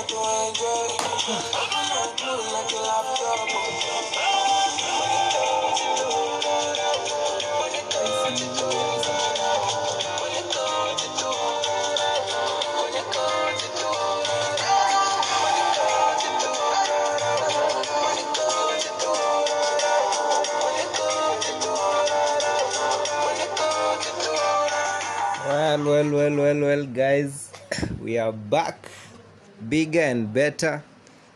like to enjoy. Open and close like a laptop. Well, well, well, well, well, guys, we are back, bigger and better.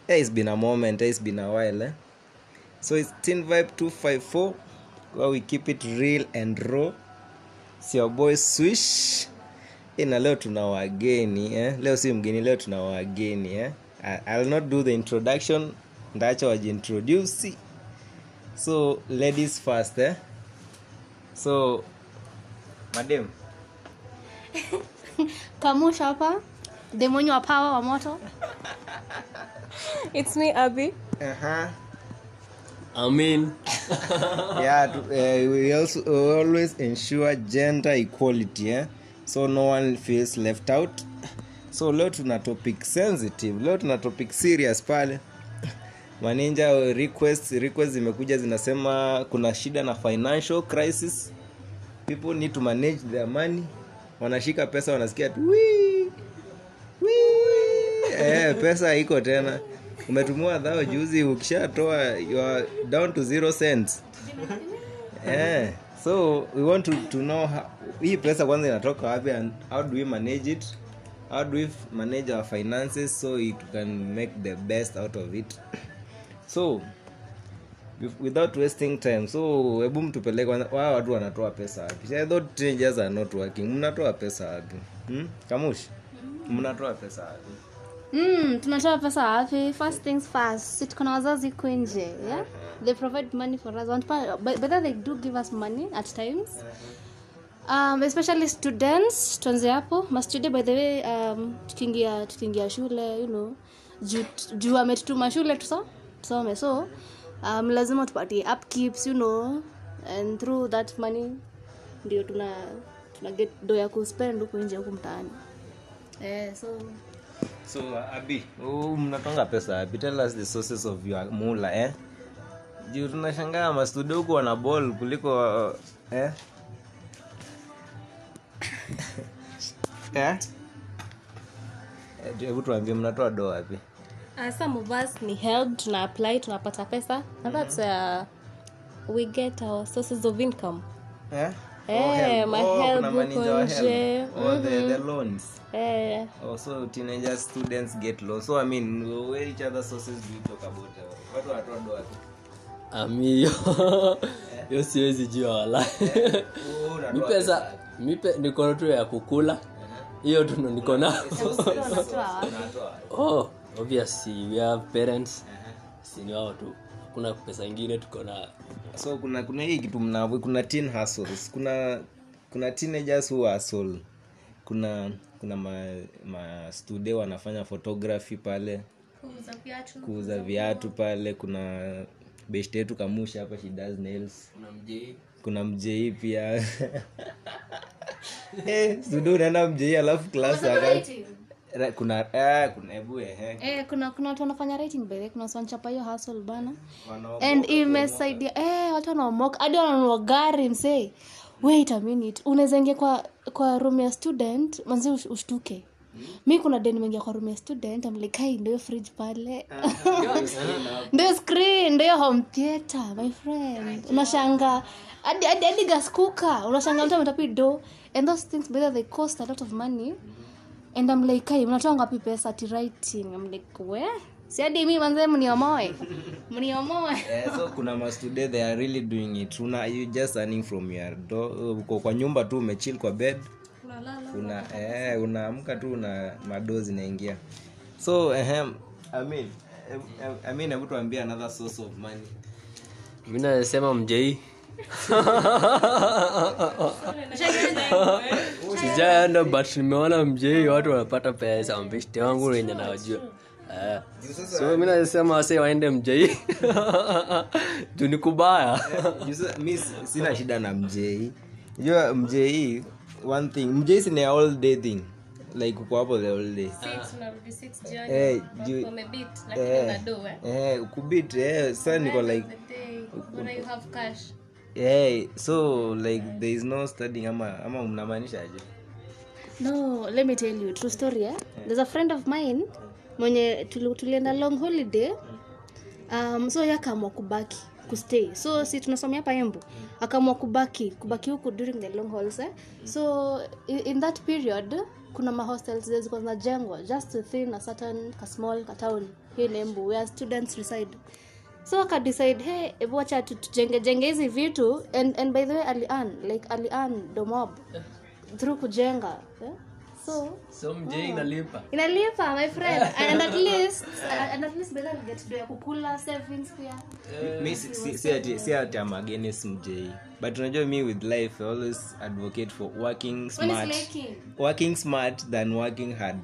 yeah, it's been a moment. yeah, it's been a while. Eh? So it's Teen Vibe 254, where we keep it real and raw. It's your boy Swish. Eh, na leo tuna wageni eh? Leo si mgeni, leo tuna wageni eh? I'll not do the introduction, ndaacha wajiintroduce. So ladies first eh? So madam kamush hapa demonyo wa pawa wa moto. It's me, abi uh-huh. I mean, yeah to, uh, we also we always ensure gender equality eh? so no one feels left out. So leo tuna topic sensitive leo tuna topic serious pale. Maninja request request zimekuja zinasema kuna shida na financial crisis. People need to manage their money. Wanashika pesa wanasikia tu "Wii, wii." Eh, pesa iko tena. Umetumiwa dhao juzi ukishatoa down to zero cents. Eh, so we want to, to know how, hii pesa kwanza inatoka wapi and how do we manage it? How do we manage our finances so it can make the best out of it? So without wasting time so hebu mtupeleke wa watu wanatoa pesa wapi? Teenagers are not working. Mnatoa pesa wapi? Hmm? kamush mnatoa pesa wapi mm, tunatoa pesa wapi? First things first. Si tuko na wazazi huku nje yeah? they provide money for us. Wanatupa- but but they do give us money at times. Um, especially students tuanze hapo. Mastude by the way um, tukiingia tukiingia shule you know. Juu ametutuma shule tuso tusome. So um, lazima tupatie upkeeps you know and through that money ndio tuna tuna get do ya kuspend huku nje huku mtaani. Eh, so so uh, abi. Oh, mnatonga pesa abi tell us the sources of your mula eh? Juu tunashangaa mastudio huku wana ball kuliko uh, eh? Eh? Eh, hebu tuambie mnatoa do wapi? Uh, some of us ni help, tuna apply, tunapata pesa. And that's uh, we get our sources of income. eh Eh, ma help kuna huko nje. help. oh, the, the loans. Eh, also teenagers students get loans. So i mean where each other sources do you talk about uh, watu wanatoa do wapi? Ami siwezi jua wala. Oh, mi pesa mi pe- niko tu ya kukula. Hiyo tu niko na oh obviously we have parents. Sini wao tu. Kuna pesa ingine tuko na so kuna kuna hii kitu mnavo kuna teen hustles kuna kuna teenagers who hustle kuna kuna ma, ma studio wanafanya photography pale. Kuuza viatu. Pale kuna best yetu kamusha hapa she does nails. Kuna mjei. Pia. Hey, studio unaenda mjei alafu class Ra- kuna eh, kuna hebu ehe. Eh, kuna kuna watu wanafanya rating by the kuna watu wanachapa hiyo hustle bana. And imesaidia eh, watu wanaomoka hadi wananunua gari msee. Wait a minute unaweza ingia kwa kwa room ya student manzi ush- ushtuke. Mi kuna den nimeingia kwa room ya student I'm ndio fridge pale. Ndio screen ndio home theater my friend. Unashanga hadi hadi hadi gas cooker. Unashanga mtu ametapi do and those things by the way, they cost a lot of money and I'm like kai mnatoa ngapi pesa ti writing? I'm like we? Si hadi mi manze mniomoe. Mniomoe. Yeah, so kuna mastude they are really doing it. Una you just earning from your do uko kwa nyumba tu umechill kwa bed. Una eh, unaamka tu una madozi naingia so ehem, I mean, I mean, hebu tuambie another source of money. Mimi nasema mjei sijaenda but nimeona mjei watu wanapata pesa mabeshte wangu wenye nawajua. Eh. so mi nasema wase waende mjei. Juu ni kubaya. Mi sina shida na mjei. Jua mjei one thing mjei sina all day thing. Like uko hapo the whole day. Eh, juu- eh, eh, kubit eh, sa niko eh, so like there is no studying ama ama mnamaanisha aje? No let me tell you true story eh? there's a friend of mine mwenye tuli- tulienda long holiday um, so yakaamua kubaki kustay. So si tunasomea hapa embu akaamua kubaki kubaki huku during the long hauls eh? so in, in that period kuna mahostels zilikuwa zinajengwa just within a certain ka small ka town here in embu where students reside so akadecide hey hebu wacha tu- tujenge jenge hizi vitu and, and by the way alian like alian domob through kujenga eh? so so mjei inalipa. Inalipa my friend. And at least and at least by get to ya kukula savings pia. Mi si- si- si ati- si ati am against mjei but unajua mi with life I always advocate for working smart. working smart than working hard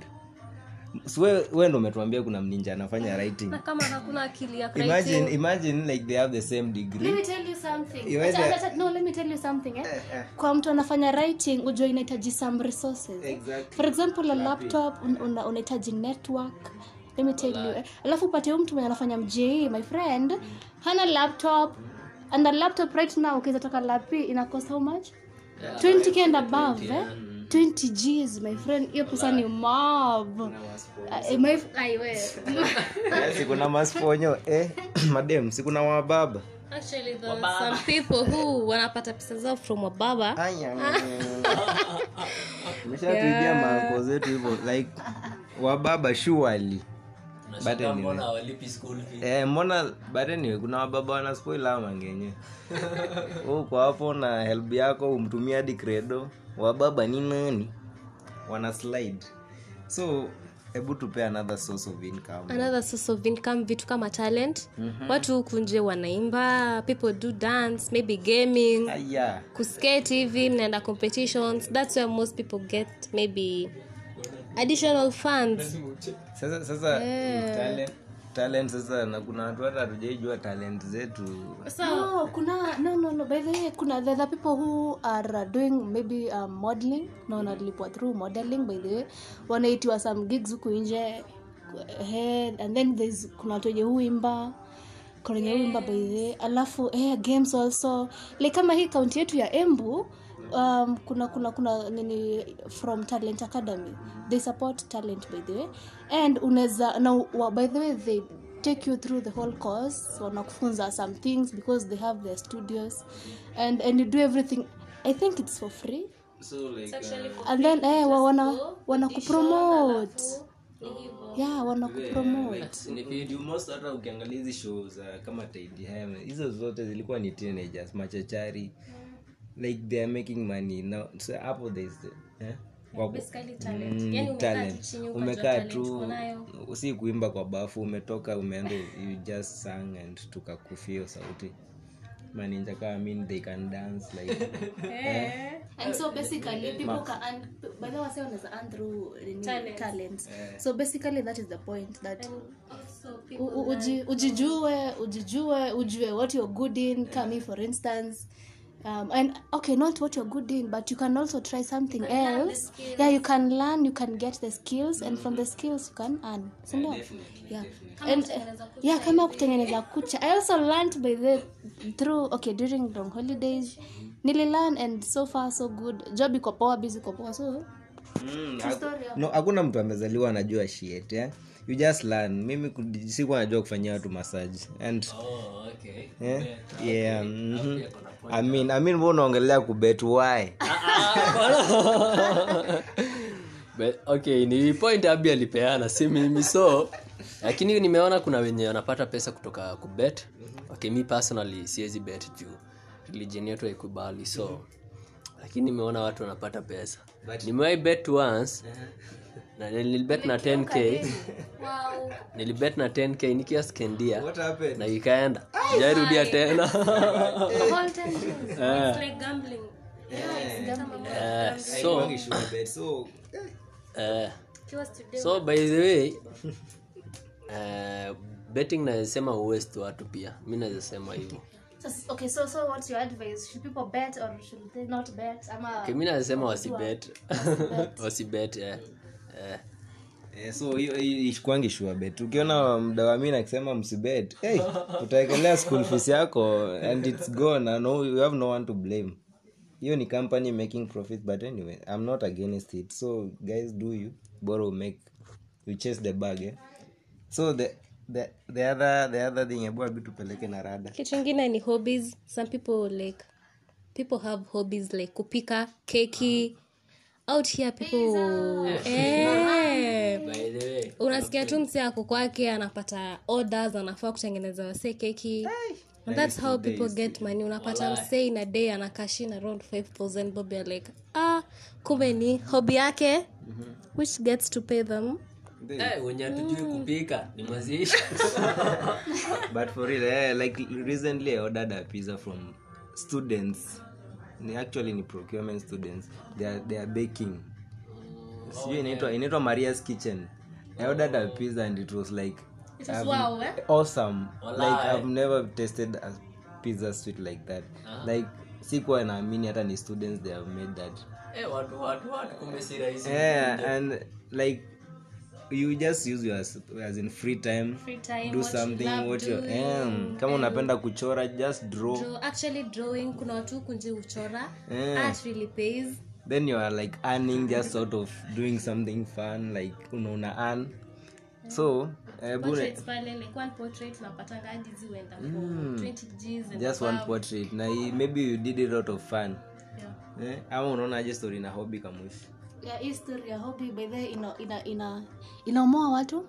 we, ndo umetuambia kuna mninja anafanya writing. Na kama hakuna akili ya imagine imagine like they have the same let me tell you something. Iweze- Acha- acha- no let me tell you something eh? kwa mtu anafanya writing ujua inahitaji some resources. Exactly. for example a laptop un- una- unahitaji network. Let me tell you eh? alafu upate huyu mtu mwenye anafanya mje my friend. Hana laptop. And a laptop right now ukiweza toka lapi inakosa how much? 20k and above eh? 20 gs my friend. Hiyo pesa ni mob. Ah, sikuna masponyo. Eh, madem sikuna wababa? Actually there are some people who wanapata pesa zao from wababa. Umeshatuibia maanko zetu hivo like wababa shuali mbona? Eh, anyway, kuna wababa wana spoil ama mangenye uko hapo na help yako umtumia hadi credo wababa ni nani? Wana slide. So hebu tupe another source of income. Another source of income vitu kama talent. Watu huku nje wanaimba people do dance maybe gaming aya. kuskate hivi mnaenda competitions. That's where most people get maybe additional funds. Sasa sasa talent, talent sasa na kuna watu hata hatujaijua talent zetu. No kuna no no no by the way kuna the, the people who are doing maybe um, modeling naona wanalipwa through modeling by the way wanaitiwa some gigs huku nje head and then there's kuna watu wenye huimba kuna wenye huimba by the way alafu eh, games also. Like kama hii kaunti yetu ya embu um, kuna kuna kuna nini from talent academy. They support talent by the way. And unaweza na wa, by the way they take you through the whole course wanakufunza some things because they have their studios. And and you do everything. I think it's for free. So like and then eh, wa- wana wanakupromote yeah wanakupromote You most hata ukiangalia hizi show za kama hizo zote zilikuwa ni teenagers machachari like they are making money. Now so hapo there is the, eh? Mm, talent. umekaa tu si kuimba kwa bafu umetoka umeenda you just sang and tukakufia sauti. Maninja kaa mean they can dance like and so basically people can earn by the way say wanaweza earn through talents, talents. so basically that is the point that u- u- uji- ujijue ujijue ujue what you're good in. Kami for instance um, and okay not what you're good in but you can also try something else. yeah you can learn you can get the skills and from the skills you can earn. So yeah and yeah kama kutengeneza kucha. I also learned by the through okay during long holidays. Nililearn and so far so good. Job iko poa busy iko poa so. Mm, no hakuna mtu amezaliwa anajua shit yeah? you just learn. Mimi sikuwa najua kufanyia watu massage. And Oh, okay. yeah, yeah, yeah. Mm-hmm. mean, I amin wewe unaongelea kubet why? But, okay ni point abi alipeana si mimi so lakini nimeona kuna wenye wanapata pesa kutoka kubet okay mi personally siwezi bet juu. Religion yetu haikubali so lakini nimeona watu wanapata pesa. Nimewahi bet once na nilibet na 10k nilibet na 10k nikiwa skendia na ikaenda. Jairudia tena. Whole time like gambling. So- eh, by the way uh, betting nawezasema uwest watu pia. Mi nawezasema hivyo. Okay, so so what's your advice? Should people bet or should they not bet? Ama okay, mi nawezasema wasibet. wasibet. Eh, so hiyo ishikwangi sure bet. Ukiona mdawamini akisema msibet hey, utaekelea school fees yako and it's gone no, you have no one to blame. Hiyo ni company making profit but anyway i'm not against it. So guys do you? Borrow make you chase the bag eh? so the the the other the other thing ebu abi tupeleke na rada. Kitu ingine ni hobbies. Some people like people have hobbies like kupika keki out here people. Eh, by the way. Unasikia tu msi ako kwake anapata orders anafaa kutengeneza wasee keki. And that's how people get money. Unapata msee in a day anakashin around 5000 bob like ah kumbe ni hobi yake. Which gets to pay them. Eh, wenye hatujui kupika ni mazishi. But for real eh, like recently i ordered a pizza from students ni actually ni procurement students. They are, they are baking. Sijui inaitwa inaitwa maria's kitchen. I ordered a pizza and it was like um, awesome. Like i've never tasted a pizza sweet like that. Like sikuwa naamini hata ni students they have made that. Eh, watu watu watu yeah and like you just use your as in free time, time, do what something you what you um, kama unapenda kuchora just draw. Draw- actually drawing kuna watu kunje uchora art really pays. Then you are like earning just sort of doing something fun like unaona earn. So eh, Portraits pale like one portrait unapatanga hadi ziwenda for 20 Gs and just one portrait. Na maybe you did it out of fun. Eh, ama unaonaje story na hobby kamwishi yeah, history ya hobby by the ina ina ina inaomoa watu.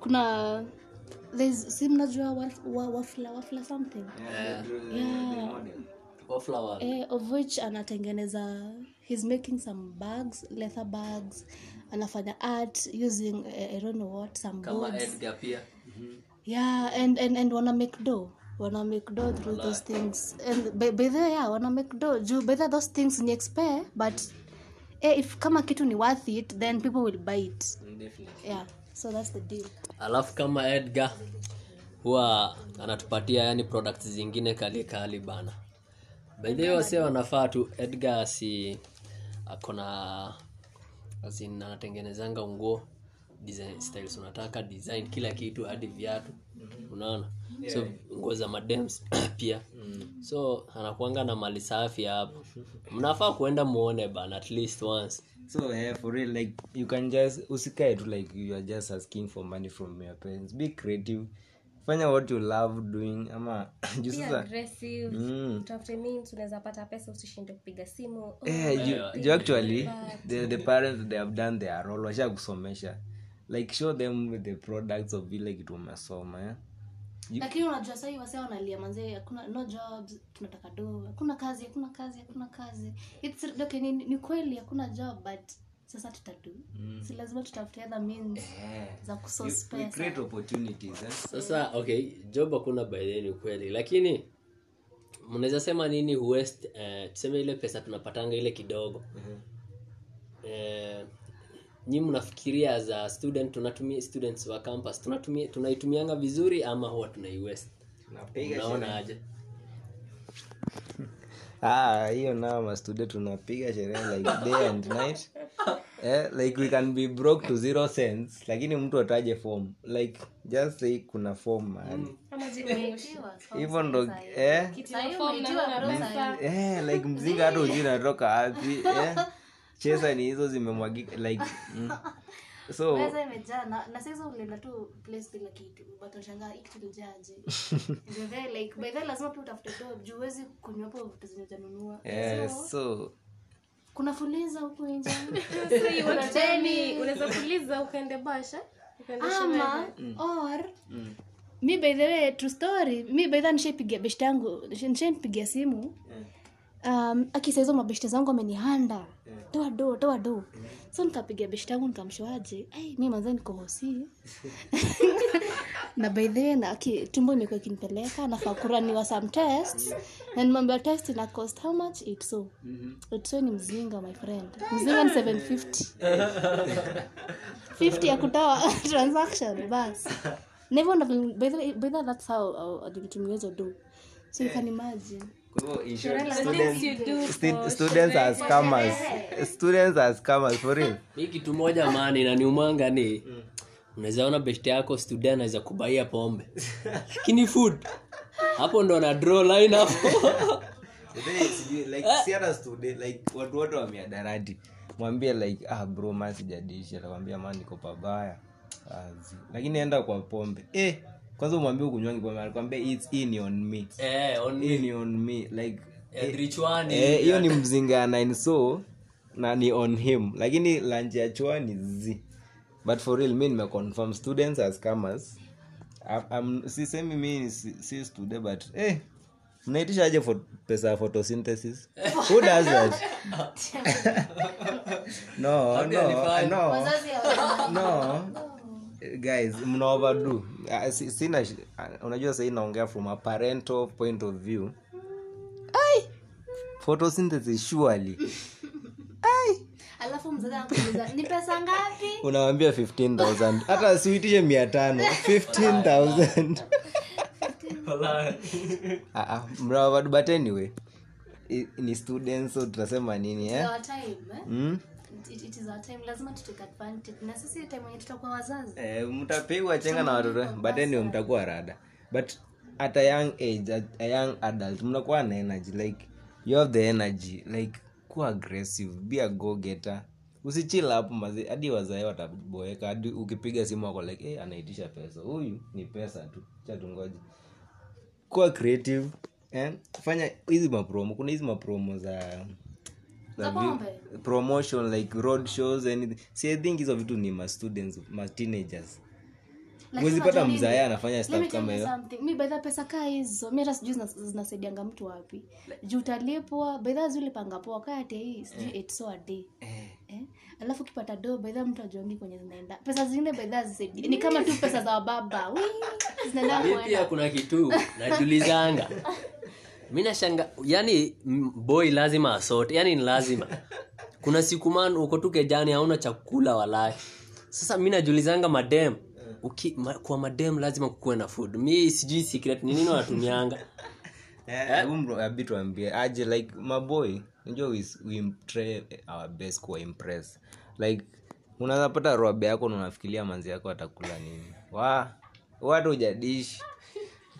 Kuna there's si mnajua waf- wa- wafla wafla something? Wallflower. eh, of which anatengeneza he's making some bags leather bags. Anafanya art using uh, i don't know what some kama boards. Edgar pia. Yeah and and and wana make dough. Wana make dough through those things. And by, by the yeah wana make dough. Juu by the those things ni expect but eh, if kama kitu ni worth it then people will buy it. Yeah so that's the deal. Alafu kama edgar huwa anatupatia yani products zingine kali kali bana. Baidhi wase wanafaa tu edgar si akona anatengenezanga nguo design styles unataka design kila kitu hadi viatu unaona? So nguo za madems pia. So anakuanga na mali safi hapo. Mnafaa kuenda muone bana at least once. So yeah, for real like you can just usikae tu like you are just asking for money from your parents. Be creative. Fanya what you love doing ama Mm. unaweza pata pesa usishinde kupiga simu. Ju- ju actually the, the parents they have done their role. Washa kusomesha like show them the products of vile kitu umesoma eh? lakini unajua sahii wase wanalia manzee hakuna no jobs tunataka do hakuna kazi hakuna kazi hakuna kazi. It's, okay, ni, ni kweli hakuna job but sasa tutadu si lazima tutafute other means za pesa. create opportunities eh? sasa okay job hakuna baidhe ni kweli. Lakini mnaweza sema nini west uh, tuseme ile pesa tunapatanga ile kidogo. Eh, nyi mnafikiria za student tunatumia students wa campus. Tunatumia tunaitumianga vizuri ama huwa tunaiwest unaona aje? Ah, hiyo nao mastude tunapiga sherehe like day and night. Eh, like we can be broke to zero cents lakini mtu ataje form. Like just say kuna form mahali hivyo ndo eh, eh, like mzinga hata ujui natoka wapi eh, chesa ni hizo zimemwagika like mm. so meza imejaa na, na sasa ulienda tu place bila kitu but unashangaa hii kitu the like by the lazima pia utafute do juu huwezi kunywa hapo vitu zenye hujanunua. So, so kuna fuliza huko nje. Unaweza fuliza ukaende basha ama or mi by the way true story mi by the nishaipigia beshte yangu nishaipigia simu. Um, akisa hizo mabeshte zangu amenihanda toa do toa do so nikapiga beshti yangu nikamshoaje mi manze nikohosi na by the way na okay, tumbo imekuwa ikinipeleka nafaa kuraniwa some tests na nimambia test ina cost how much it so it so ni mzinga my friend mzinga ni 750 50 ya kutoa transaction bas hivyo by the way- by the way, that's how uh, alinitumia hizo do so you can imagine Kwa hivyo, in short, students- things you do stu- students as scammers. students as scammers for real. Mi kitu moja maana inaniumanga ni unaweza ona best yako student anaweza kubaia pombe. Lakini food. Hapo ndo na draw line hapo. Then sijui, like, si hata student, like, watu wote wameadarati mwambie like ah, bro ma sijadishi atakwambia ma niko pabaya. Lakini enda kwa pombe. Eh, kwanza umwambie ukunywangi pombe alikwambia it's in on me. Eh, on me. in on me like Eh, eh, hiyo ni mzinga ya nine so na ni on him. Lakini lanji ya chua ni z. But for real mi nimeconfirm students as comers sisemi mi si, si student but eh, mnaitisha aje fo- pesa ya photosynthesis? Who does that? No no no. No guys mnaoverdo. Ah, si- sina ah, unajua sahii naongea from a parental point of view. Ai! Photosynthesis surely. Alafu mzazi anakuuliza ni pesa ngapi? Unawambia 15000 hata siuitishe mia tano. 15000 Ah, ah, but anyway ni students so tutasema nini eh? Our time, eh? mm? It- it is our time. Lazima tutake advantage. Na sisi time yenye tutakuwa wazazi. Eh, mtapigwa chenga na watoto but mtakuwa rada. But at a young age a young adult mnakuwa na energy like you have the energy like kuwa aggressive be a go getter usichila hapo mazi hadi wazae wataboeka hadi ukipiga simu wako like hey, anaitisha pesa. Huyu ni pesa tu chatungoji kuwa creative eh? fanya hizi mapromo. Kuna hizi mapromo za za Za vi- pombe? promotion like road shows anything. Si i think hizo vitu ni ma students ma teenagers. Lakini Huwezi pata unajua nini? mzae anafanya stuff kama hiyo. mi baidha pesa kaa hizo. Mi hata sijui zinasaidianga mtu wapi. Juu utalipwa. Baidha zulipanga poa. Kati hii sijui eh. so a day. Eh? alafu ukipata do baidha mtu ajongi kwenye zinaenda. Pesa zingine baidha zisaidi ni kama tu pesa za wababa. Zinaenda pia kuna kitu najulizanga mi nashanga yani boy lazima asote yani ni lazima. Kuna siku man uko tu kejani hauna chakula walai sasa mi najulizanga madem Uki, ma, kwa madem lazima kukuwe na food. Mi sijui secret ni nini wanatumianga. Abi yeah. aje like maboy najua we, we try our best kuwa impress. Like unaweza pata roabe yako na unafikiria manzi yako atakula nini? Wa watu ujadishi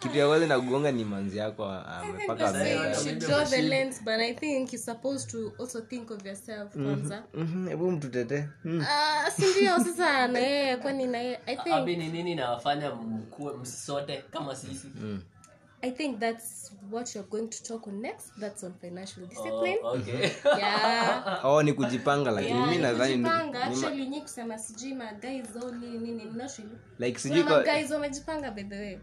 kitu ya kwanza inakugonga ni manzi yako amepaka You meda should draw the lens, but I think you're supposed to also think of yourself kwanza. Mhm, hebu mtutete. Mm. Ah, si ndio? Sasa na kwani na yeye? I think abi ni nini nawafanya msote msisote kama sisi I think that's what you're going to talk on next. That's on financial discipline. oh, okay. Yeah. oh ni kujipanga lakini Yeah, ni nadhani ni- kujipanga. Actually, ni kusema sijui ma guys only nini not really. like sijui kwa guys wamejipanga by the way.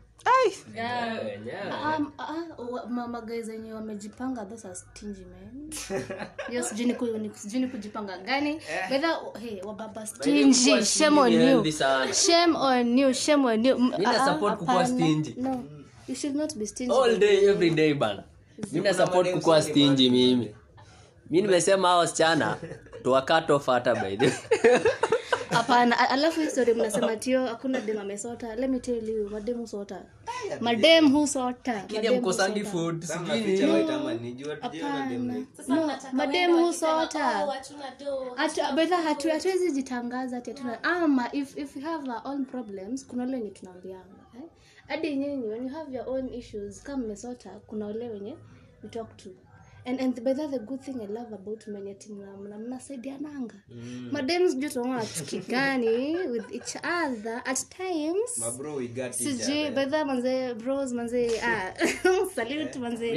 Yeah. Um, uh, wa- mama guys wenye wamejipanga those are stingy man hiyo sijui ni ku- sijui kujipanga gani whether hey, wababa stingy shame on you shame on you shame on you M- na ah, ah, support kukua stingy. no you should not be stingy. All day every day bana. Mimi na support kukua stingy mimi. Mi nimesema hao wasichana tuwakatof hata by the hapana a- alafu hii story mnasema tio hakuna dem amesota. Let me tell you madem husota. Madem husota. amkosangi food madem husota. Hatu- bedha hatu- hatuwezi jitangaza ati hatuna ama if, if we have our own problems kuna wale ni tunaambianga eh? Hadi nyinyi when you have your own issues kama mmesota kuna wale wenye you talk to. And, and by that the good thing i love about menye timnamna mna- mna- mnasaidiananga. Madem sijui tunaona chuki gani with each other. At times Mabro, we got each sijui bedha manze bros manze ah, salute manze.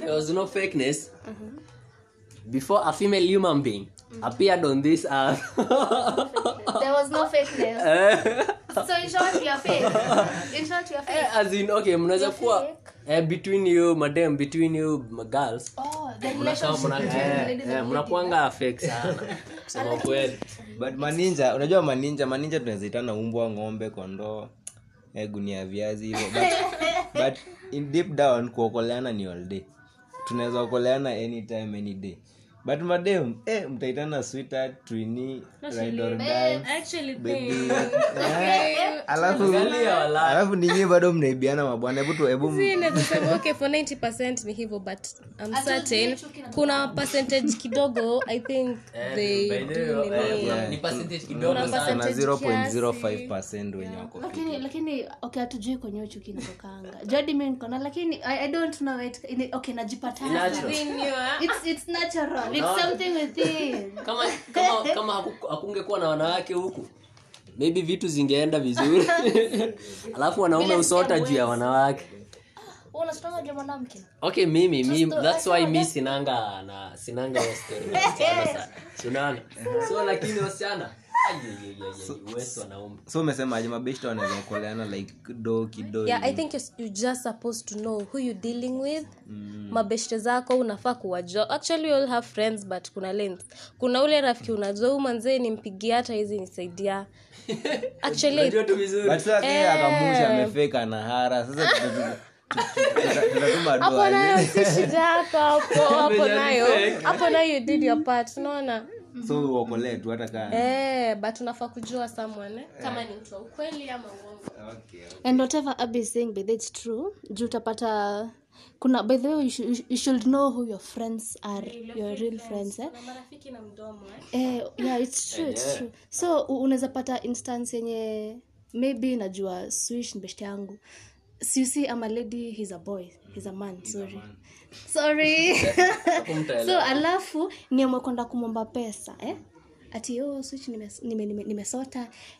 there no fakeness. Before a female human being appeared on this earth. There was no fakeness so in short we are fake. In short we are fake. Eh, as in okay mnaweza kuwa eh, between you madam between you girls. Oh, The relationship eh, eh, mnakuanga fake sana. Kusema kweli but maninja unajua maninja maninja tunawezaitana umbwa ng'ombe kondoo eh, gunia viazi hivyo but, but in deep down kuokoleana ni all day. Tunaweza okoleana anytime any day but madem eh, mtaitana sweetheart twini thing. eh, alafu alafu ninyi bado mnaibiana mabwana. Hebu tu hebu Si, naweza sema, okay for 90 ni hivyo but I'm certain kuna percentage kidogo i think they do nini. eh, ni percentage kidogo Kuna sana. kuna percentage 0.05% wenye wako lakini lakini okay hatujui kwenye uchuki chuki jadi mi nikona lakini I, i don't know it. Okay najipata it's, it's natural something kama kama kama hakungekuwa na wanawake huku maybe vitu zingeenda vizuri. Alafu wanaume usota juu ya wanawake. Okay mimi mi, that's why mi sinanga na sinanga hiyo story unaona? So lakini wasichana so umesemaje mabeshta wanaweza okoleana like do kido yeah i think you're, you're just supposed to know who you dealing with mabeshte zako unafaa kuwajua actually you all have friends but kuna length kuna ule rafiki unajua huu manzee nimpigia hata hizi nisaidia actually unajua tu vizuri but sasa kile akamusha amefeka na hara sasa hapo nayo si shida yako hapo hapo nayo hapo nayo you did your part unaona so uokolee tu hata kaa eh but unafaa kujua someone eh? kama ni mtu wa ukweli ama uongo okay. and whatever Abby is saying it's true juu utapata kuna by the way you should, you should know who your friends are your real friends eh? marafiki na mdomo eh? eh, yeah it's true it's true so unaweza pata instance yenye maybe najua swish mbeshte yangu so you see I'm a lady he's a boy he's a man sorry. sorry. So alafu niamwe kwenda kumwomba pesa eh? ati oh, switch nimesota nime, nime, nime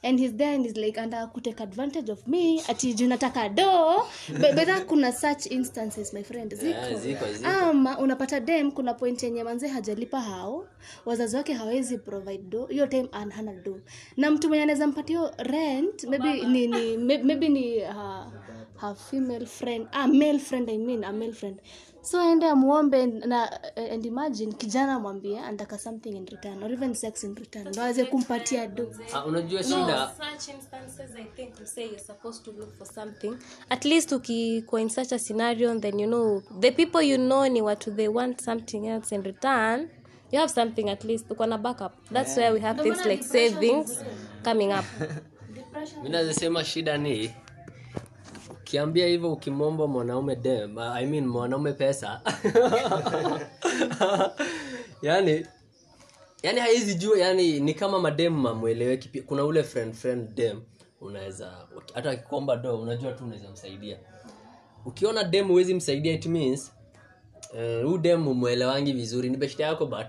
and he's there and he's like anda kutake advantage of me. Ati juu nataka do bedha kuna such instances my friend ziko yeah, ziko, ziko. ama unapata dem kuna point yenye manze hajalipa hao. Wazazi wake hawezi provide do hiyo time hana do na mtu mwenye anaweza mpatia hiyo rent maybe ni, ni maybe ni uh, her female friend. Ah, male friend i mean a male friend. So aende amuombe na and imagine kijana mwambie andaka something in return or even sex in return ndo aweze kumpatia do. Ah, unajua shida such instances i think you say you're supposed to look for something. At least ukikuwa in such a scenario then you know the people you know ni watu they want something else in return. You have something at least uko na backup. That's where we have things like savings coming up. Mi nazisema shida ni ukiambia hivyo ukimomba mwanaume dem I mean mwanaume pesa. Yani yani haizi jua yani ni kama madem mamweleweki pia. Kuna ule friend friend dem unaweza hata akikuomba do unajua tu unaweza msaidia. Ukiona dem huwezi msaidia it means huu uh, dem umwelewangi vizuri. Ni beshta yako but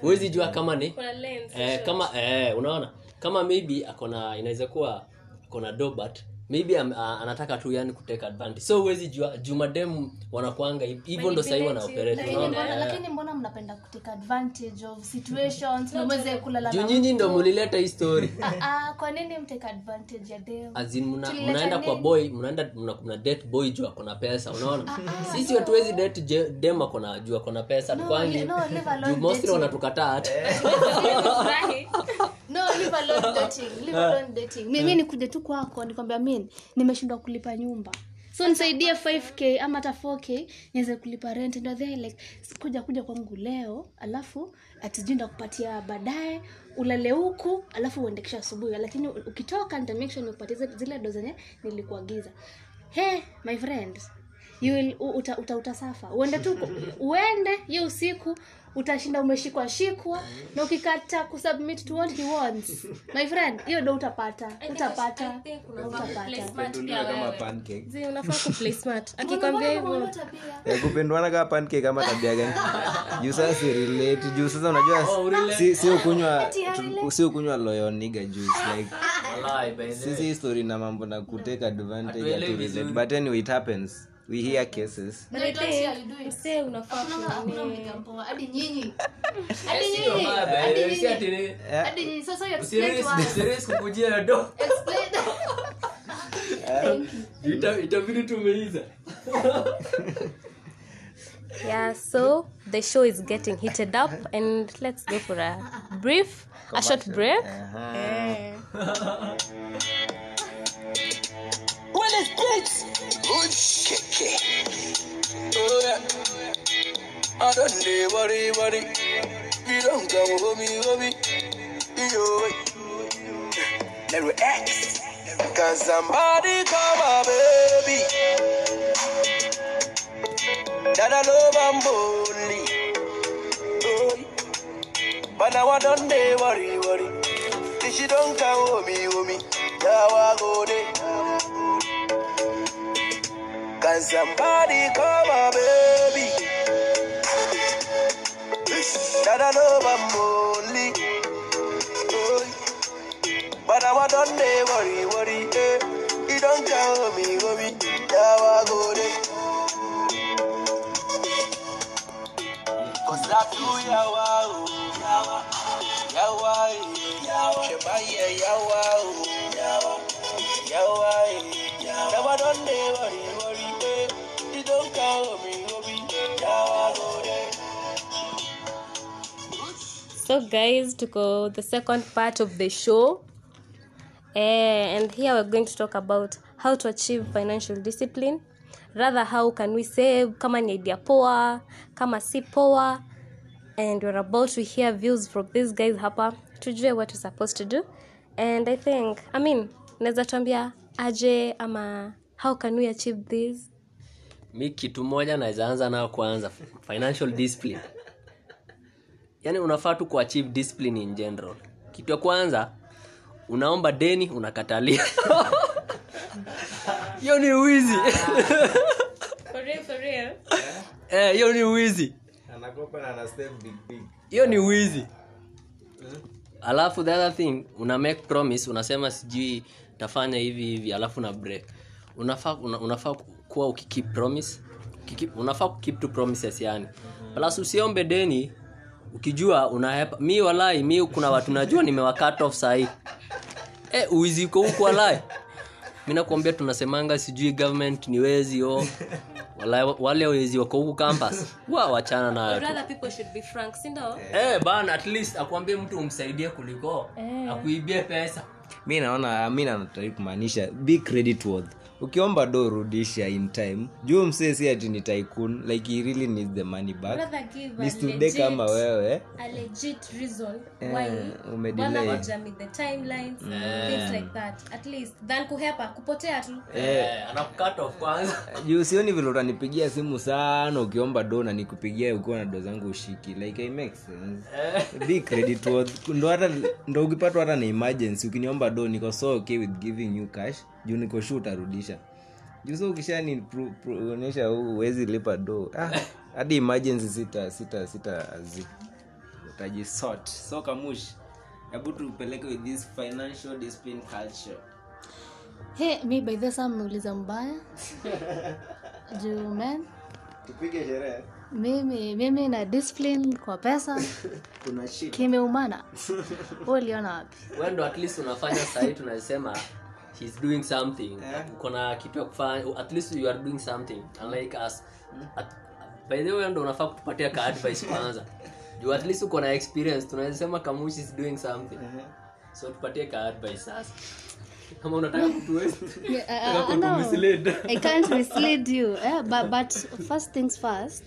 huwezi jua kama ni eh, kama eh, unaona? Kama maybe akona inaweza kuwa akona do but maybe a, anataka tu yani kuteka advantage. So huwezi jua jumadem wanakwanga hiv- hivyo ndo sahii wanaoperate mbona, mnapenda kutake advantage of situations mweze kulala juu nyinyi ndo mulileta hii story. Ah, ah, kwa nini mtake advantage ya dem? As in mna, Tulileta mnaenda kwa boy mnaenda mna, date boy juu akona pesa unaona? Sisi hatuwezi date dem akona juu akona pesa tukwangi juu mostly wanatukataa hata no leave alone dating leave alone dating. Mimi nikuje tu kwako nikwambia mi nimeshindwa kulipa nyumba. So nisaidie 5k ama hata 4k niweze kulipa rent. Ndo they like kuja kuja kwangu leo alafu atijui ndakupatia baadaye ulale huku alafu uende kisha asubuhi. Lakini ukitoka nita make sure nikupatie zile- zile do zenye nilikuagiza. He my friend you will, uta, uta, utasafa uende tu uende hiyo usiku utashinda umeshikwa shikwa na ukikata kusubmit to what he wants. My friend hiyo ndo utapata. Utapata. Utapata. kama pancake. Zee, unafaa kuplay smart. Akikwambia hivyo Eh, pancake kama tabia gani? Juu sasa si juu sasa unajua si si ukunywa tu- si ukunywa loyal juice like Wallahi, by the way. sisi story na mambo na kuteka advantage but anyway it happens we hear cases msee unafaa kunini hadi nyinyi. Sio mbaya, by the way, si ati ni- hadi eh, nyinyi. Sasa you explain to Usirisk- us. usirisk kukujia do explain. Ita- itabidi tumeiza. Yeah so the show is getting heated up and let's go for a brief a short break. Uh-huh. Eh. When it's beats, good keke. Oh yeah. I don't need worry, worry. You don't come home, homie. Yo, let me ask. Can somebody call my baby? That I love I'm only. Oh, but now I don't need worry, worry. She don't come home, homie. Now I go there. Can somebody call my baby? That I love I'm only. But I don't dey worry, worry, eh. You don't tell me, worry. Now I go there. Cause I do yawa, oh, yawa, yawa. Shema, yeah, yawa, yawa, yawa. Now I don't dey worry. So guys tuko the second part of the show. Uh, and here we're going to talk about how to achieve financial discipline. Rather how can we save kama ni idea poa kama si poa. And we're about to hear views from these guys hapa. Tujue what we're supposed to do. And i think i mean naweza tuambia aje ama how can we achieve this mi kitu moja naweza anza nayo kwanza financial discipline. Yaani unafaa tu kuachieve discipline in general. Kitu ya kwanza unaomba deni unakatalia. Hiyo ni wizi. For real. Eh, hiyo ni wizi. Anakopa na ana save big big. Hiyo ni wizi. Alafu the other thing una make promise unasema sijui tafanya hivi hivi alafu na break. Unafaa una, unafaa kuwa ukikeep promise ukikeep, unafaa kukeep to promises yani. Plus usiombe deni ukijua unahepa mi walai mi kuna watu najua nimewakat off sahii. E, uizi uko huku walai. Mi nakuambia tunasemanga sijui government ni wezi o walai, wale wezi wako huku campus wa wachana nayo tu. Rather people should be frank sindo Eh, at least akuambie mtu umsaidie kuliko akuibie pesa. Mi naona mi natari kumaanisha be credit worth ukiomba do rudisha in time. Juu msee si ati ni tycoon like he really needs the money back. Ni stude kama wewe. a legit reason Eh, why umedelay. Bwana ngoja meet the timelines things like that. At least than kuhepa kupotea tu. Eh, kwanza. Juu sioni vile utanipigia simu sana ukiomba do na nikupigia ukiwa na do zangu ushiki. Like sense. Be credit ndo hata ndo ukipatwa hata na emergency ukiniomba do niko so okay with giving you cash juu niko shu utarudisha. Juu so ukishani pro- pro- onyesha uwezi lipa do ah, hadi emergency sita sita sita zi. Utajisort so kamush hebu tupeleke with this financial discipline culture. He mi by the saa mmeuliza mbaya. Juu men tupige sherehe. Mimi mimi na discipline kwa pesa. Kimeumana. Uliona wapi? Wendo at least unafanya sahii tunasema he's doing something. Uko na kitu ya kufanya at least you are doing something unlike us. At, by the way ndo unafaa kutupatia ka advice kwanza. Juu at least uko na experience tunaweza sema kamushi is doing something. So tupatie ka advice. Sasa kama unataka kutuwezi Yeah, I- I- I know. I can't mislead you eh? but, but first things first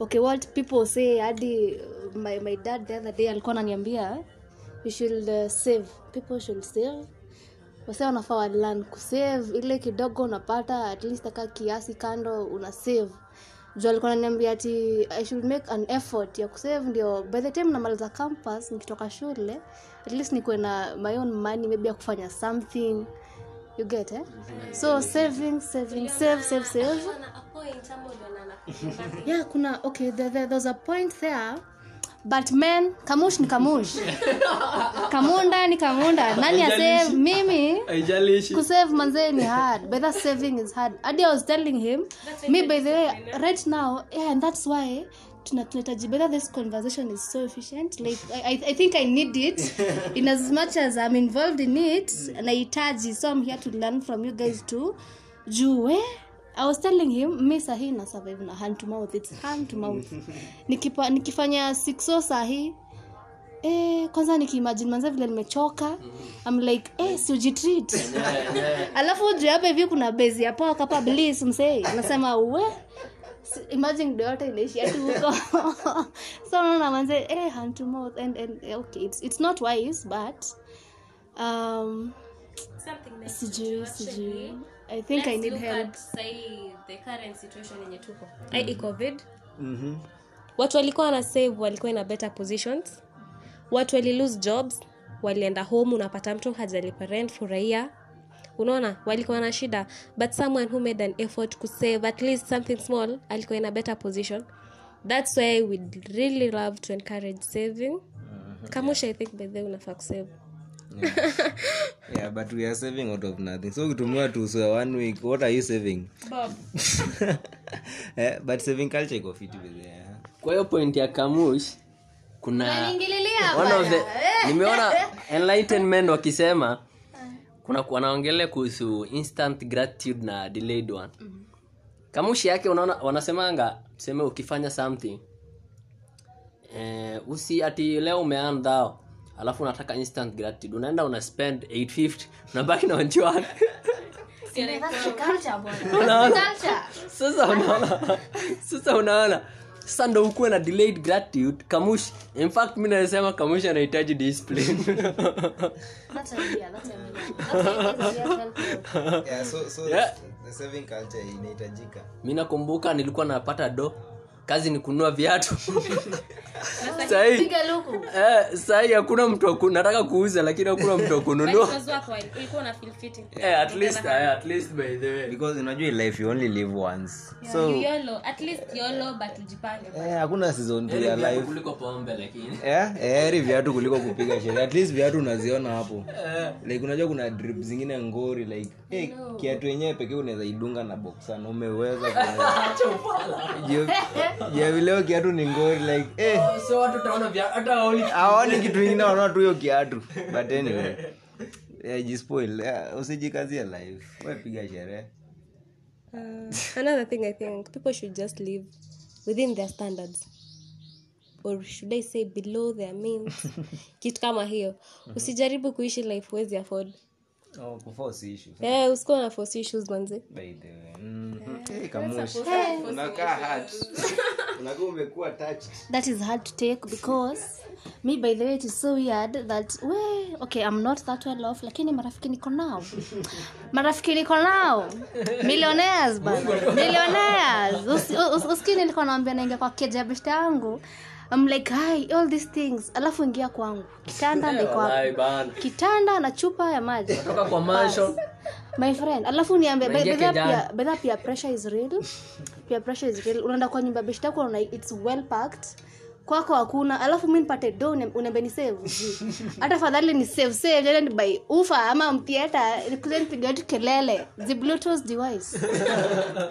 okay what people say hadi uh, my, my dad the other day alikuwa ananiambia you should uh, save people should save wase wanafaa walan kusave. Ile kidogo unapata at least aka kiasi kando una save. Juu alikuwa ananiambia ati i should make an effort ya kusave. Ndio by the time namaliza campus nikitoka shule at least nikuwe na my own money maybe ya kufanya something. You get eh? so saving saving save save save. Yeah kuna okay there, there, there's a point there. But men kamush ni kamush kamunda ni kamunda nani asave mimi. Kusave manzee ni hard. By that saving is hard. Hadi i was telling him me by the way right now yeah and that's why tuna- tunahitaji better this conversation is so efficient like I, I think i need it. In as much as i'm involved in it nahitaji so i'm here to learn from you guys too. Juu eh i was telling him mi sahii na survive na hand to mouth. It's hand to mouth. Nikipa, nikifanya sixo sahi Eh, kwanza nikiimagine manza vile nimechoka I'm like eh, siujitreat alafu juu hapa hivi kuna bezi ya poa kapa bliss msee nasema we imagine ndio yote inaishi hatu huko. So naona manze eh, hand to mouth and, and eh, okay it's, it's not wise but um sijui sijui. i think i need help. at, sahi, the current situation yenye tuko. Ai covid? Mhm. watu walikuwa wana save walikuwa ina better positions watu wali lose jobs walienda home unapata mtu hajalipa rent furahia unaona walikuwa na shida. But someone who made an effort to save at least something small alikuwa in a better position. That's why we really love to encourage saving. Kamusha i think by the unafaa kusave. Yeah. But we are saving out of nothing. So ukitumia tu so one week what are you saving? Yeah, but saving culture iko fiti with kwa hiyo point ya kamush kuna one of the nimeona enlightenment wakisema kuna wanaongelea kuhusu instant gratitude na delayed one. Kamushi yake unaona wanasemanga tuseme ukifanya something eh, usi ati leo umean dhao alafu unataka instant gratitude. Unaenda una spend 850 unabaki na unaona? Sasa unaona. Sasa unaona sasa ndo ukuwe na delayed gratitude kamush in fact mi nasema kamush anahitaji discipline. Yeah, so, so Yeah. the saving culture inahitajika. Mi nakumbuka nilikuwa napata do kazi ni kununua viatu. Sahii eh, sahii hakuna mtu nataka kuuza lakini hakuna mtu wa kununua. Eh, at least, eh, at least by the way. Because unajua life you only live once. So eh, hakuna season two ya viatu life. kuliko pombe lakini. Eh, eh, heri viatu kuliko kupiga sherehe. At least viatu unaziona hapo. Like unajua kuna drip zingine ngori like hey, kiatu yenyewe pekee unaweza idunga na boksa na umeweza javileo kiatu ni ngori like eh, so watu utaona vya- hata waoni aoni kitu ingine wanaona tu hiyo kiatu. But anyway yeah, jispoil yeah, usijikazia life. Wepiga sherehe. Uh, another thing i think people should just live within their standards. Or should i say below their means? Kitu kama hiyo. Usijaribu kuishi life huwezi afford oh, kuforce eh usikuwa na force issues manzi by the way Mhm. Eh, kamushi. unakaa hurt unakaa umekuwa touched. That is hard to take because me by the way it is so weird that we okay i'm not that well off lakini marafiki niko nao. Marafiki niko nao. Millionaires bana. Millionaires. Usi- us- usikini nilikuwa naambia naingia kwa keja beshte yangu I'm like hi all these things. Alafu ingia kwangu. Kitanda Walai kitanda na chupa ya maji. Kwa my friend alafu niambe bedha pia pia pressure is real. Pia pressure is real. Unaenda kwa nyumba unaona it's well packed kwako hakuna alafu mi nipate do unembe ni save. Hata fadhali ni save save jana ni by ufa ama mtieta nikuja nipiga tu kelele. The bluetooth device.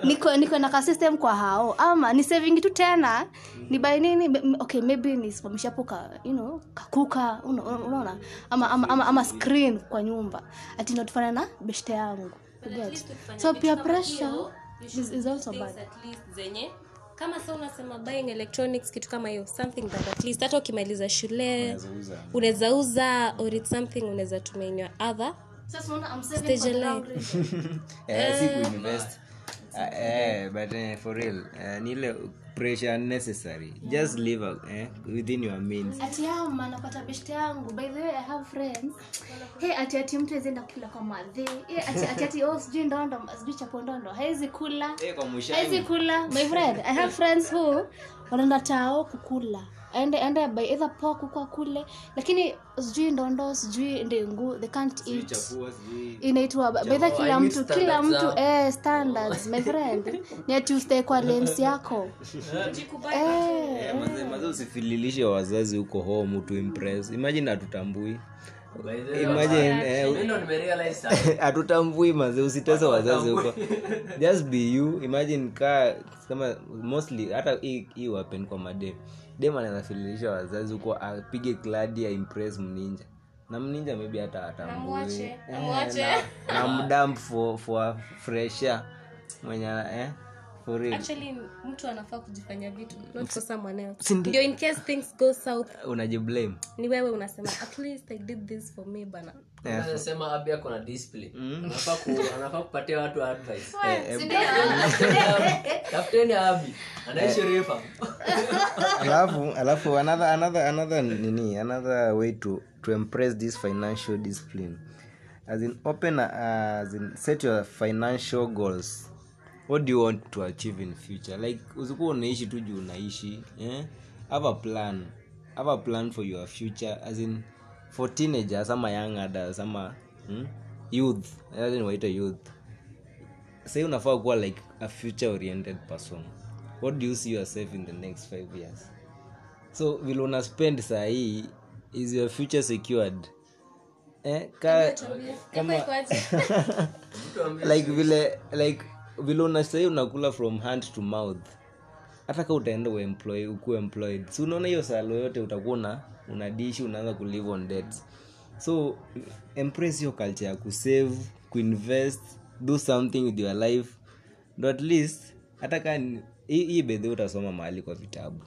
Niko niko na system kwa hao. Ama ni saving tu tena. Ni by nini? Okay maybe nisimamisha hapo ka you know kakuka una- una- unaona? Ama, ama, ama, ama screen kwa nyumba. Ati notufana na beshte yangu. So peer pressure is, is also bad. at least zenye kama sa unasema buying electronics kitu kama hiyo something that at least hata ukimaliza shule unaweza uza. or it's something unaweza tumia in your other Stage uh, but for real. Ni ile pressure unnecessary. Just live eh, within your means. Ati ama napata beshte yangu. By the way i have friends. Hey, ati ati mtu azienda kula kwa madhi hey, ati, ati, ati oh, sijui ndondo sijui chapo ndondo. Kula. Eh, kula. My friend i have friends who wanaenda tao kukula aende aende by either pork huko kule. Lakini sijui ndondo sijui ndengu they can't eat. inaitwa bedha kila mtu kila mtu eh, standards my friend. Ni ati ustae kwa lens yako. Eh, Eh, maze- maze usifililishe wazazi huko home to impress. Imagine eh, sasa. hatutambui maze usitese wazazi huko. Just be you. Imagine ka kama mostly hata hii hii wapen kwa madem dem anawezafililisha wazazi huko apige kladi ya impress mninja. Na mninja maybe hata atambui mdam fo mdamp for, for fresha mwenye eh, actually mtu anafaa kujifanya vitu not for someone else. Si ndi- ndio in case things go south. Unajiblame. Ni wewe unasema at least i did this for me bana. Anasema abi ako na discipline. Anafaa ku, anafaa kupatia watu advice. Tafuteni abi. Anaishi rifa alafu alafu another another another nini another way to to impress this financial discipline. As in open uh, as in set your financial goals what do you want to achieve in future? Like usikuwa unaishi tu juu unaishi eh? have a plan. Have a plan for your future as in for teenagers ama young adults ama hmm? youth waita youth. Sai unafaa kuwa like a future oriented person. What do you see yourself in the next five years? So vile una spend saa hii is your future secured? Eh, ka, kama like vile like vile una unakula from hand to mouth. Hata ka utaenda uemploy ukuwa employed. Si unaona hiyo salo yote utakuwa una unadishi unaanza kulive on debts so empress hiyo culture ya kusave kuinvest do something with your life. Ndo at least hata ka hii hii bedhi utasoma mahali kwa vitabu.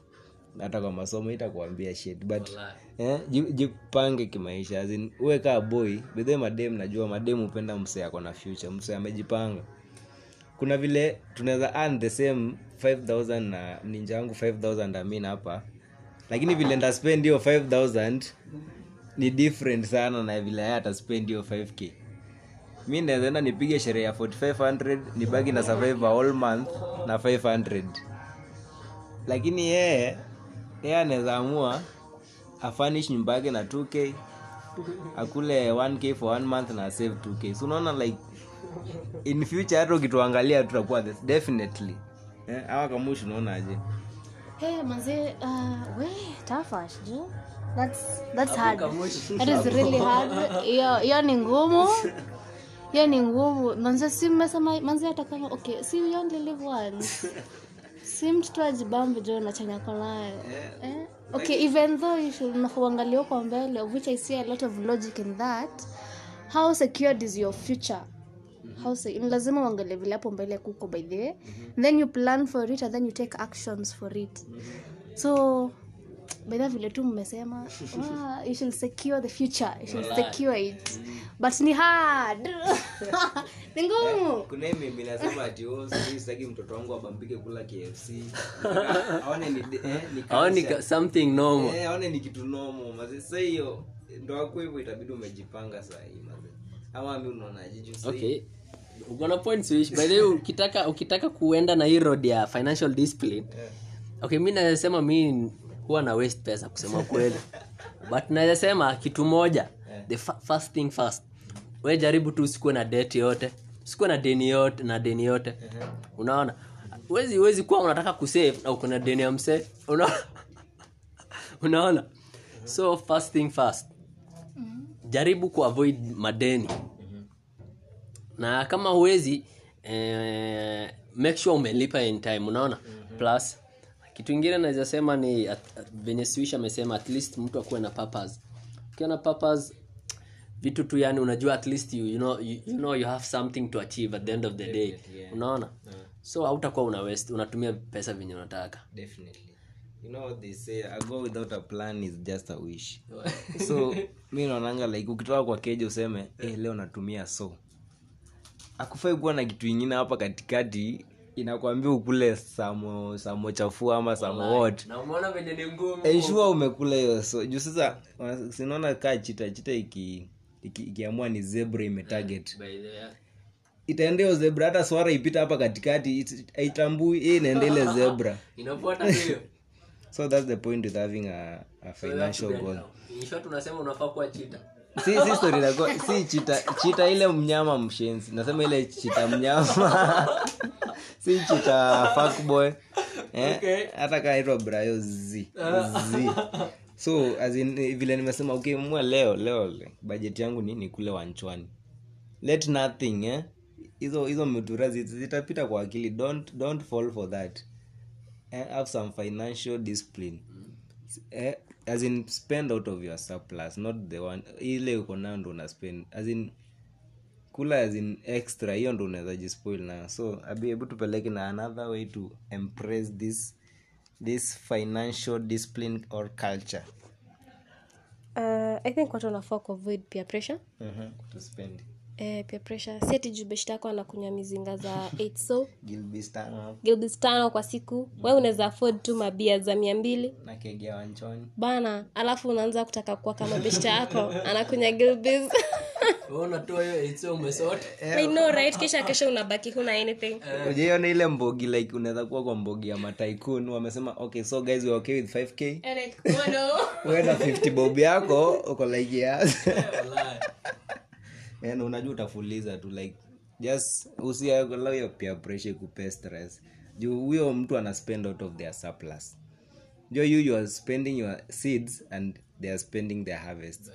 Hata kwa masomo itakuambia shit but eh, jipange kimaisha azin uwe kaa boy. Bedhe madem najua madem hupenda mse ako na future mse amejipanga kuna vile tunaweza earn the same 5000 na ninja wangu 5000 amin hapa. Lakini vile ndaspend hiyo 5000 ni different sana na vile yeye ataspend hiyo 5k mi nawezaenda nipige sherehe ya 4500 nibaki na survivor a whole month na 500 lakini yeye yeye anaweza amua afanish nyumba yake na 2k akule 1k for one month na save 2k so unaona like in future hata ukituangalia tutakuwa this definitely eh, awa kamushi unaonaje Hey, manze, uh, we, tafash, jo. That's, that's hard. That is really hard. Hiyo hiyo ni ngumu. Hiyo ni ngumu. Manze, si mmesema manze hata kama okay, si you only live once. Si mtoto ajibambe jo na chenye ako nayo. Eh? Okay, even though you should unakuangalia huko mbele, of which I see a lot of logic in that. How secured is your future? How say, lazima uangalie vile hapo mbele kuko by the way. Then you plan for it and then you take actions for it. So bedha vile tu mmesema ah, you shall secure the future. You should secure it. But ni hard. Ni ngumu. Kuna hii mimi nasema ati oh, sijui sitaki mtoto wangu abambike kula kfc aone ni, eh, ni aoni culture. something normal. Eh, aone ni kitu nomo maze sa hiyo ndo ako hivyo itabidi umejipanga saa hii maze ama mi unaonaje juu saa okay. Uko na point by the way ukitaka ukitaka kuenda na hii road ya financial discipline okay mi naweza sema mi huwa na waste pesa kusema kweli. But naweza sema kitu moja the fa- first thing first. We jaribu tu usikuwe na debt yote usikuwe na deni yote na deni yote. Unaona? Wezi wezi kuwa unataka kusave na uko na deni ya msee unaona? Unaona so first thing first. Jaribu kuavoid madeni na kama huwezi eh, make sure umelipa in time unaona? Plus kitu ingine naweza sema ni venye swish amesema at least mtu akuwe na purpose. Ukiwa na purpose vitu tu yani unajua at least you, you, know, you, you know you have something to achieve at the end of the day. Unaona? So hautakuwa una waste unatumia pesa venye unataka. Definitely. You know what they say a go without a plan is just a wish. So mi naonanga like ukitoka kwa keja useme eh, leo natumia so akufai kuwa na kitu ingine hapa katikati inakwambia ukule samo samo chafua ama samo ngumu. Ensure umekula hiyo so juu sasa sinaona kaa chita chita iki iki- ikiamua ni zebra imetarget. By the itaenda hiyo zebra hata swara ipita hapa katikati it- haitambui hii inaenda ile zebra. So that's the point with having a, a financial goal. In short unasema unafaa kuwa chita si si story nako si chita chita ile mnyama mshenzi. Nasema ile chita mnyama. Si chita fuckboy eh hata kaa itwa brayo z. Z. So as in, eh, vile nimesema okay mwa leo leo le, budget yangu ni ni kule wanchwani. Let nothing eh. Hizo hizo mutura zitapita kwa akili. Don't don't fall for that. Eh, have some financial discipline. Eh, as in spend out of your surplus not the one ile uko nayo ndo una spend as in kula as in extra hiyo ndo unaweza jispoil nayo. So abi hebu tupeleke na another way to empress this this financial discipline or culture. Uh, i think watu wanafaa kuavoid peer pressure. Mhm, to spend eh, peer pressure. Si ati juu anakunywa mizinga za 8 so? Gilbis tano kwa siku. We unaweza afford tu mabia za mia mbili. Bana alafu unaanza kutaka kuwa kama beshta yako anakunywa gilbis. Know right? Kisha kesho unabaki huna anything. Ujaiona ile mbogi like unaweza kuwa kwa mbogi ya mataikun. Wamesema okay so guys we okay with 5k wewe na 50 bob yako uko like yes yani unajua utafuliza tu like just usiallow your peer pressure kupe stress. Juu huyo mtu ana spend out of their surplus. Jo you you are spending your seeds and they are spending their harvest.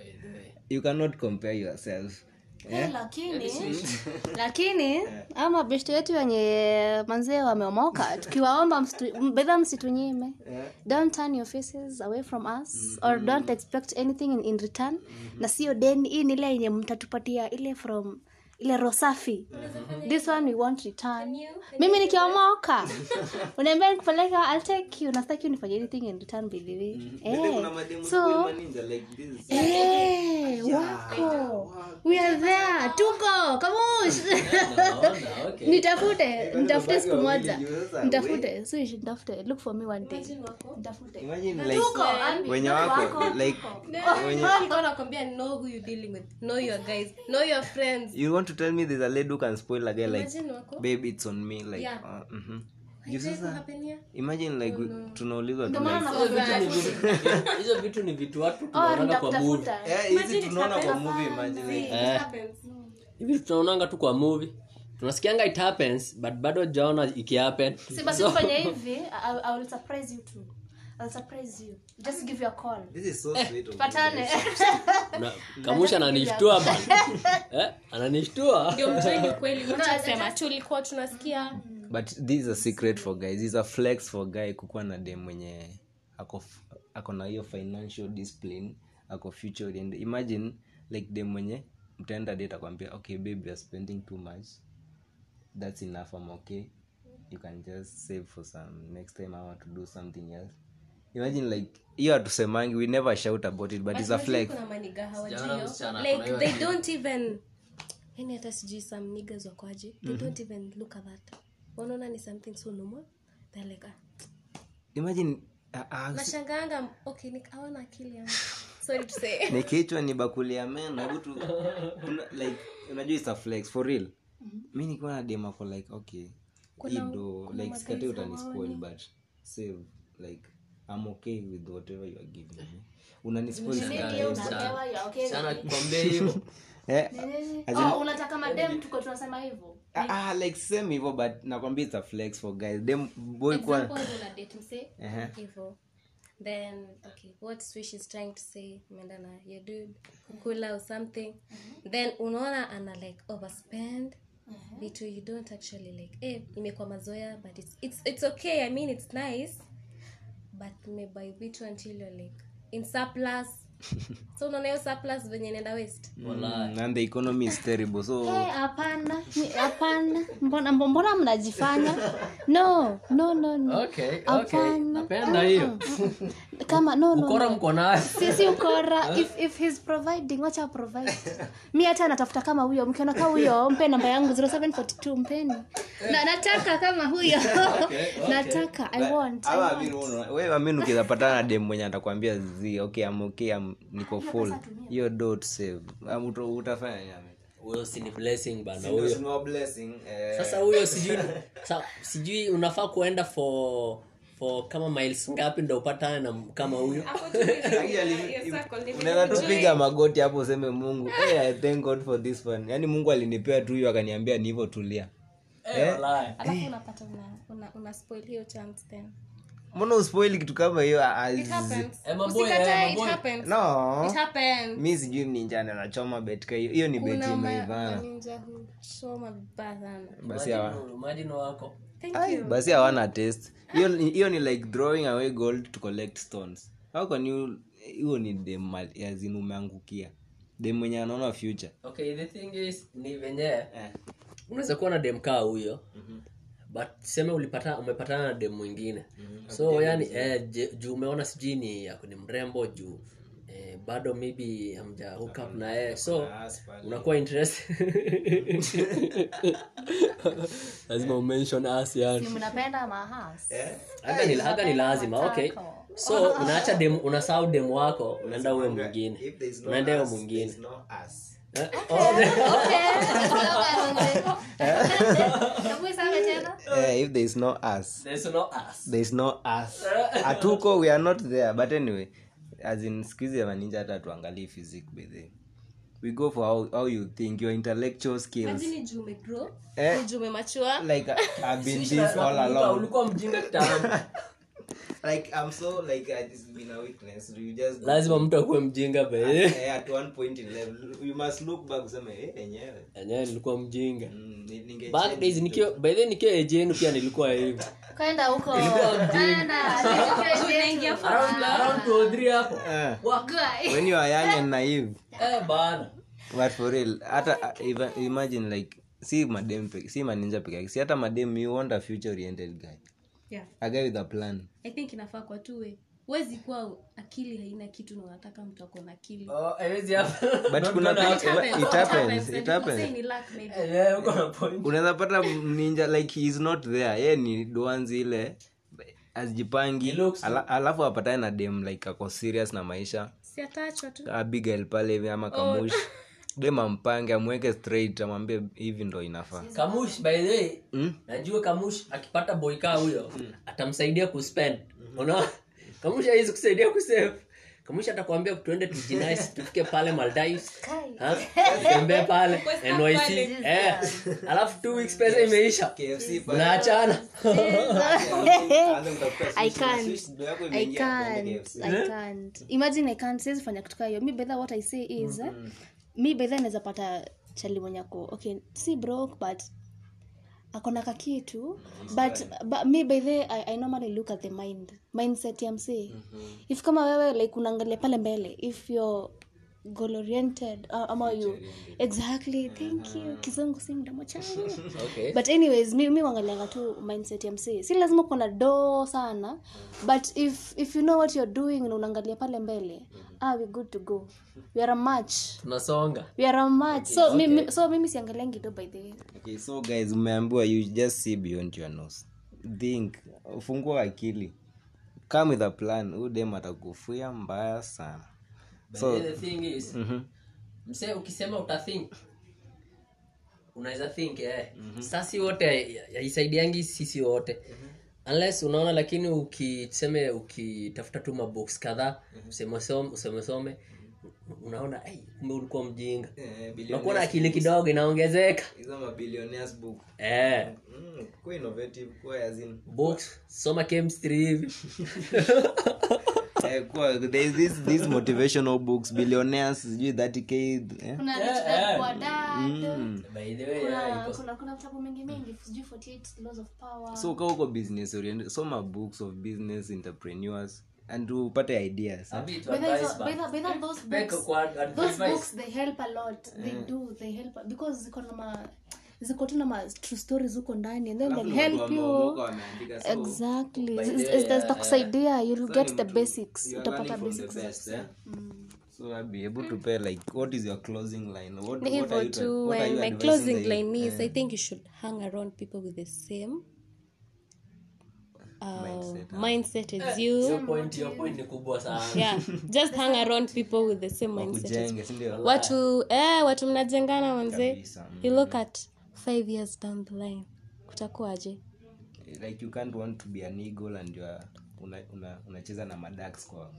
You cannot compare yourself Eh, lakini lakini ama beshte yetu wenye manzee wameomoka tukiwaomba bedha msitunyime. Don't turn your faces away from us or don't expect anything in, in return. Na sio deni hii ni ile yenye mtatupatia ile from ile rosafi this one we want return mimi nikiomoka unaambia nikupeleka i'll take you nastaki unifanye anything in return by mm-hmm. eh so Eh, wako we are there tuko kamush nitafute nitafute siku moja nitafute Swish, nitafute look for me one day nitafute imagine like Tuko, Army, wenye wako, like Niko nakwambia know who you dealing with know your guys know your friends you want to tell me there's a lady who can spoil a guy like babe it's on me like Yeah. uh, mm-hmm. Sasa imagine like tunaulizwa like nakwambia, hizo vitu ni vitu watu oh, tunaonanga kwa movie. Eh hizi tunaona kwa movie imagine like It happens. hivi tunaonanga tu kwa movie. Tunasikianga it happens but bado jaona ikihappen Si basi tufanye hivi I, I will surprise you too I'll surprise you. Just give you a call. This is so sweet of you. patane Na- kamusha ananishtua bana. Eh? ananishtua. Ndio mtweni ukweli kusema tulikuwa tunasikia. But this is a secret for guys. This is a flex for guy kukuwa na dem mwenye ako f- ako na hiyo financial discipline ako future oriented. Imagine like dem mwenye mtaenda date akwambia okay baby you are spending too much. That's enough. I'm okay. You can just save for some next time i want to do something else imagine like hiyo hatusemangi we never shout about it but is a flex. like they don't even yani hata sijui some niggas wakwaje they don't even look at that. Wanaona ni something so normal. They're like ah. imagine uh, uh, nashangaanga okay ni hawana akili yangu sorry to say. Ni kichwa ni bakuli ya meno hebu tu like unajua it's a flex for real. Mi nikiwa na dem for like okay kuna, ido kuna like skate utanispoil but save like i'm okay with whatever you are giving me. Unanispoil sana. kukwambia hivyo. Eh, Oh, unataka madem tuko tunasema hivyo? Ah, ah, like same hivyo but nakwambia it's a flex for guys. Dem boy kwa una date mse? Hivyo. Then okay what swish is trying to say umeenda na your dude kukula or something. Then unaona ana like overspend. Vitu you don't actually like. Eh imekuwa mazoea but it's, it's, it's okay i mean it's nice but umebuy vitu until you're like in surplus so unaona surplus venye inaenda west mm, and the economy is terrible so Eh, hapana hey, hapana. Mbona mbona mnajifanya? No no no no. Okay okay. Napenda hiyo. kama no no, ukora mko nayo. Sisi ukora. If, if he's providing wacha provide. Mimi hata natafuta kama huyo. Mkiona kama huyo mpe namba yangu 0742 mpeni. Na nataka kama huyo. Nataka i want I Ama want. Wewe amini ukiweza na dem mwenye atakwambia zi okay I'm okay I'm, niko full. hiyo do to save. Um, uta- utafanya huyo si ni blessing bana huyo. si blessing eh, sasa huyo sijui sa, sijui unafaa kuenda for for kama miles ngapi ndo upatane na kama huyo. Unaweza tupiga magoti hapo useme mungu hey, I thank god for this one. Yaani mungu alinipea tu hiyo akaniambia ni hivyo tulia. Eh, walai. alafu unapata una, una, una spoil hiyo chance then mbona uspoili kitu kama hiyo? Ah, it happens. Eh, eh, it maboy. happens. No. Mi sijui mninjani anachoma nachoma betka hiyo. Hiyo ni beti imeivana basi hawana test. Hiyo ni- hiyo ni like drawing away gold to collect stones. Au kwani you hiyo ni demazin umeangukia. Dem mwenye anaona future. Okay the thing is ni venye unaweza kuwa na dem kaa huyo but seme ulipata umepatana na dem mwingine. So yani eh, juu umeona sijui ni ni mrembo juu. Eh, bado maybe amja hook up na yeye so unakuwa interest. Lazima umention us yani. Mnapenda mahas haka ni, haka ni lazima okay. so unaacha dem unasahau dem wako unaenda uwe mwingine. Unaenda uwe mwingine. Eh, oh, okay. if there is no us. There's no us. There is no us. Atuko we are not there. But anyway as in squeeze ya maninja hata tuangalie physic by the we go for how, how you think your intellectual skills. Imagine juu umegrow, Eh. ni mature. like i've been this all along like i'm so like uh, it's been a weakness you just lazima mtu akuwe mjinga be. Eh, at one point in level you must look back useme eh enyewe. Enyewe nilikuwa mjinga. Mm, back days nikiwa by nikiwa age yenu pia nilikuwa hivi kwenda huko. Juu unaingia for around around three hapo. When you are young and naive. Eh bana. But for real hata uh, imagine like si madem si maninja peke yake si hata madem you want a future oriented guy Yeah. a guy with a plan. I think inafaa kwa tuwe wezi kuwa akili haina kitu na unataka mtu ako na akili. Oh but kuna Don't pe- gonna it happen. happens and it people say happens. Ni luck maybe. Eh, uko na point. Unaweza pata ninja like he is not there. Ye ni doanzi ile ala, alafu apatane na dem like ako serious na maisha. Si atachwa tu abigail pale hivi ama kamush dem ampange amweke straight amwambie hivi ndo inafaa. Kamush by the way Mm? najua kamush akipata boy kaa huyo atamsaidia kuspend unaona? Kamush haizi kusaidia kusave kamush atakwambia tuende tujinice tufike pale maldives. Tembee pale nyc eh. alafu two weeks pesa imeisha. KFC unaachana I can't. I can't. I can't. Imagine I can't. Siwezi fanya kutoka hiyo. Mi bedha what I say is eh, mi bedha naweza pata chali mwenye ako okay, si broke but akona kakitu but, but mi by the I, I normally look at the mind mindset ya msee. If kama wewe like unaangalia pale mbele if you're goal oriented uh, ama you? Exactly thank you. Kizungu si mdomo changu. Okay. But anyways mi, mi wangalianga tu mindset ya msee. Si lazima kuwa doo sana but if if you know what you're doing na unaangalia pale mbele ah we good to go. We are a match. Tunasonga. We are a match. So, mimi, so mimi siangaliangi do by the way. Okay so guys umeambiwa you just see beyond your nose. Think ufungua akili. Come with a plan. Udem dem atakufuia mbaya sana so the thing is msee ukisema utathink unaweza think eh. sasi wote haisaidiangi sisi wote. Unless unaona lakini ukiseme ukitafuta tu mabox kadhaa usemesome usemesome unaona hey, kumbe ulikuwa mjinga. Unakuwa na akili kidogo inaongezeka. Eh, mm, soma chemistry hivi eh, kuwa this these motivational books billionaires sijui 30k eh? kuna rich dad poor dad by the way kuna yeah, iko- kuna kuna vitabu mingi mingi sijui 48 laws of power. So ka uko business oriented soma books of business entrepreneurs and upate ideas. Those books those books they help a lot. They do they help because ziko na ziko tu na ma true stories huko ndani and then they'll help you. exactly. zitakusaidia you'll get the basics. utapata basics so I'll be able to pay like what is your closing line? What, ni what are you tra- tu what are you my closing line is i think you should hang around people with the same uh, mindset as Your you point, your point ni kubwa sana. Yeah just hang around people with the same mindset watu eh, watu mnajengana manze. Mm. you look at five years down the line. Kutakuwaje like you can't want to be an eagle and you are una- una- unacheza na madax kwa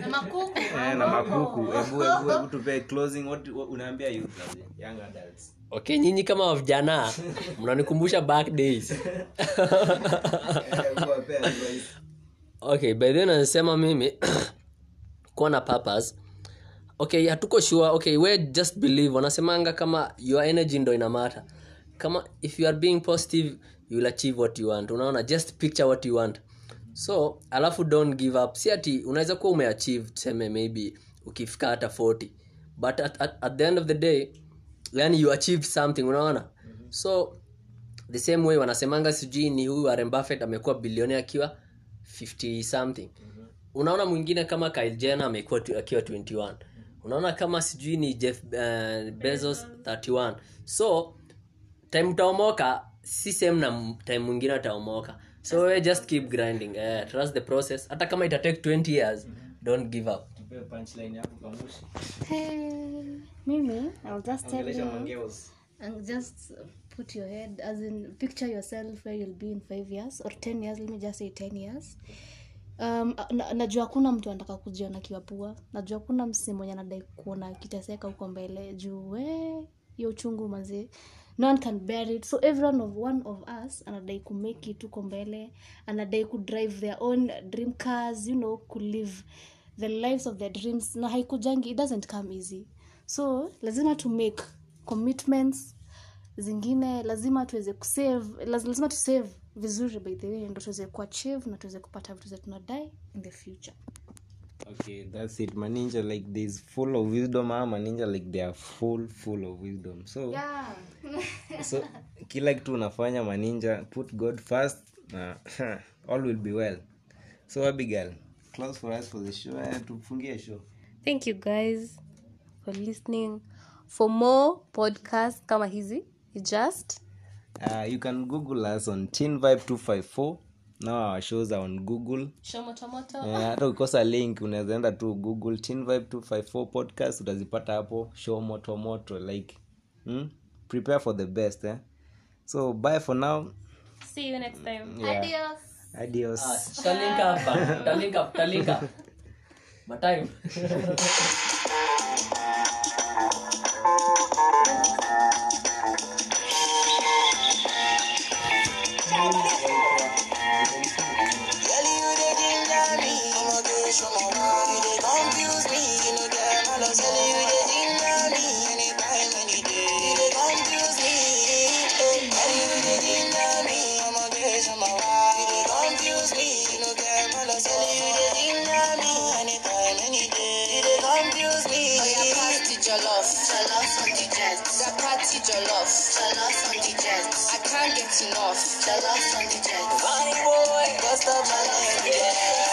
na makuku. Eh, na makuku. Hebu hebu hebu tupe closing. What what- unaambia youth young adults. Okay nyinyi kama vijana mnanikumbusha back days okay by then nasema mimi kuwa na purpose okay hatuko sure. Okay we just believe. Wanasemanga kama your energy ndo inamata kama if you are being positive you will achieve what you want. Unaona just picture what you want. So alafu don't give up. Si ati unaweza kuwa umeachieve tuseme maybe ukifika hata 40 but at, at, at the end of the day yani you achieved something unaona? So the same way wanasemanga sijui ni huyu Warren amekuwa bilioni akiwa 50 something. Unaona mwingine kama Kyle Jenner amekuwa akiwa 21 unaona kama sijui ni Jeff uh, Bezos 31 so time utaomoka si same na time mwingine ataomoka. So we just keep grinding uh, trust the process. Hata kama ita take 20 years don't give up. Hey, mimi I'll just tell you. and just put your head as in picture yourself where you'll be in five years or ten years. Let me just say ten years um, na, najua hakuna mtu anataka kujiona kiwapua. Najua hakuna msi mwenye anadai kuona kiteseka huko mbele. Juu hiyo uchungu mazi no one can bear it. So everyone of one of us anadai kumake it huko mbele. Anadai kudrive their own dream cars you know kulive the lives of their dreams. Na haikujangi it doesn't come easy. So lazima to make commitments zingine lazima tuweze kusave laz- lazima tusave vizuri by the way ndo tuweze kuachieve na tuweze kupata vitu zetu tunadai in the future. Okay that's it. Maninja like there's full of wisdom ama maninja like they are full full of wisdom. So yeah. so kila kitu unafanya maninja put god first na all will be well. So abigail close for us for the show. Eh, tufungie show. Thank you guys for listening. For more podcast kama hizi you just? Uh, you can google us on teen vibe 254 now our shows are on google. Hata uh, ukikosa link unaweza enda tu google teen vibe 254 podcast utazipata hapo. Show moto moto like hmm? prepare for the best eh? so bye for now. See you next time. Yeah. adios. Tutalinka hapa. Talinka talinka matime Girl, jollof, jollof on the jet. I can't get enough, jollof on the jet. Funny boy, up my leg, yeah.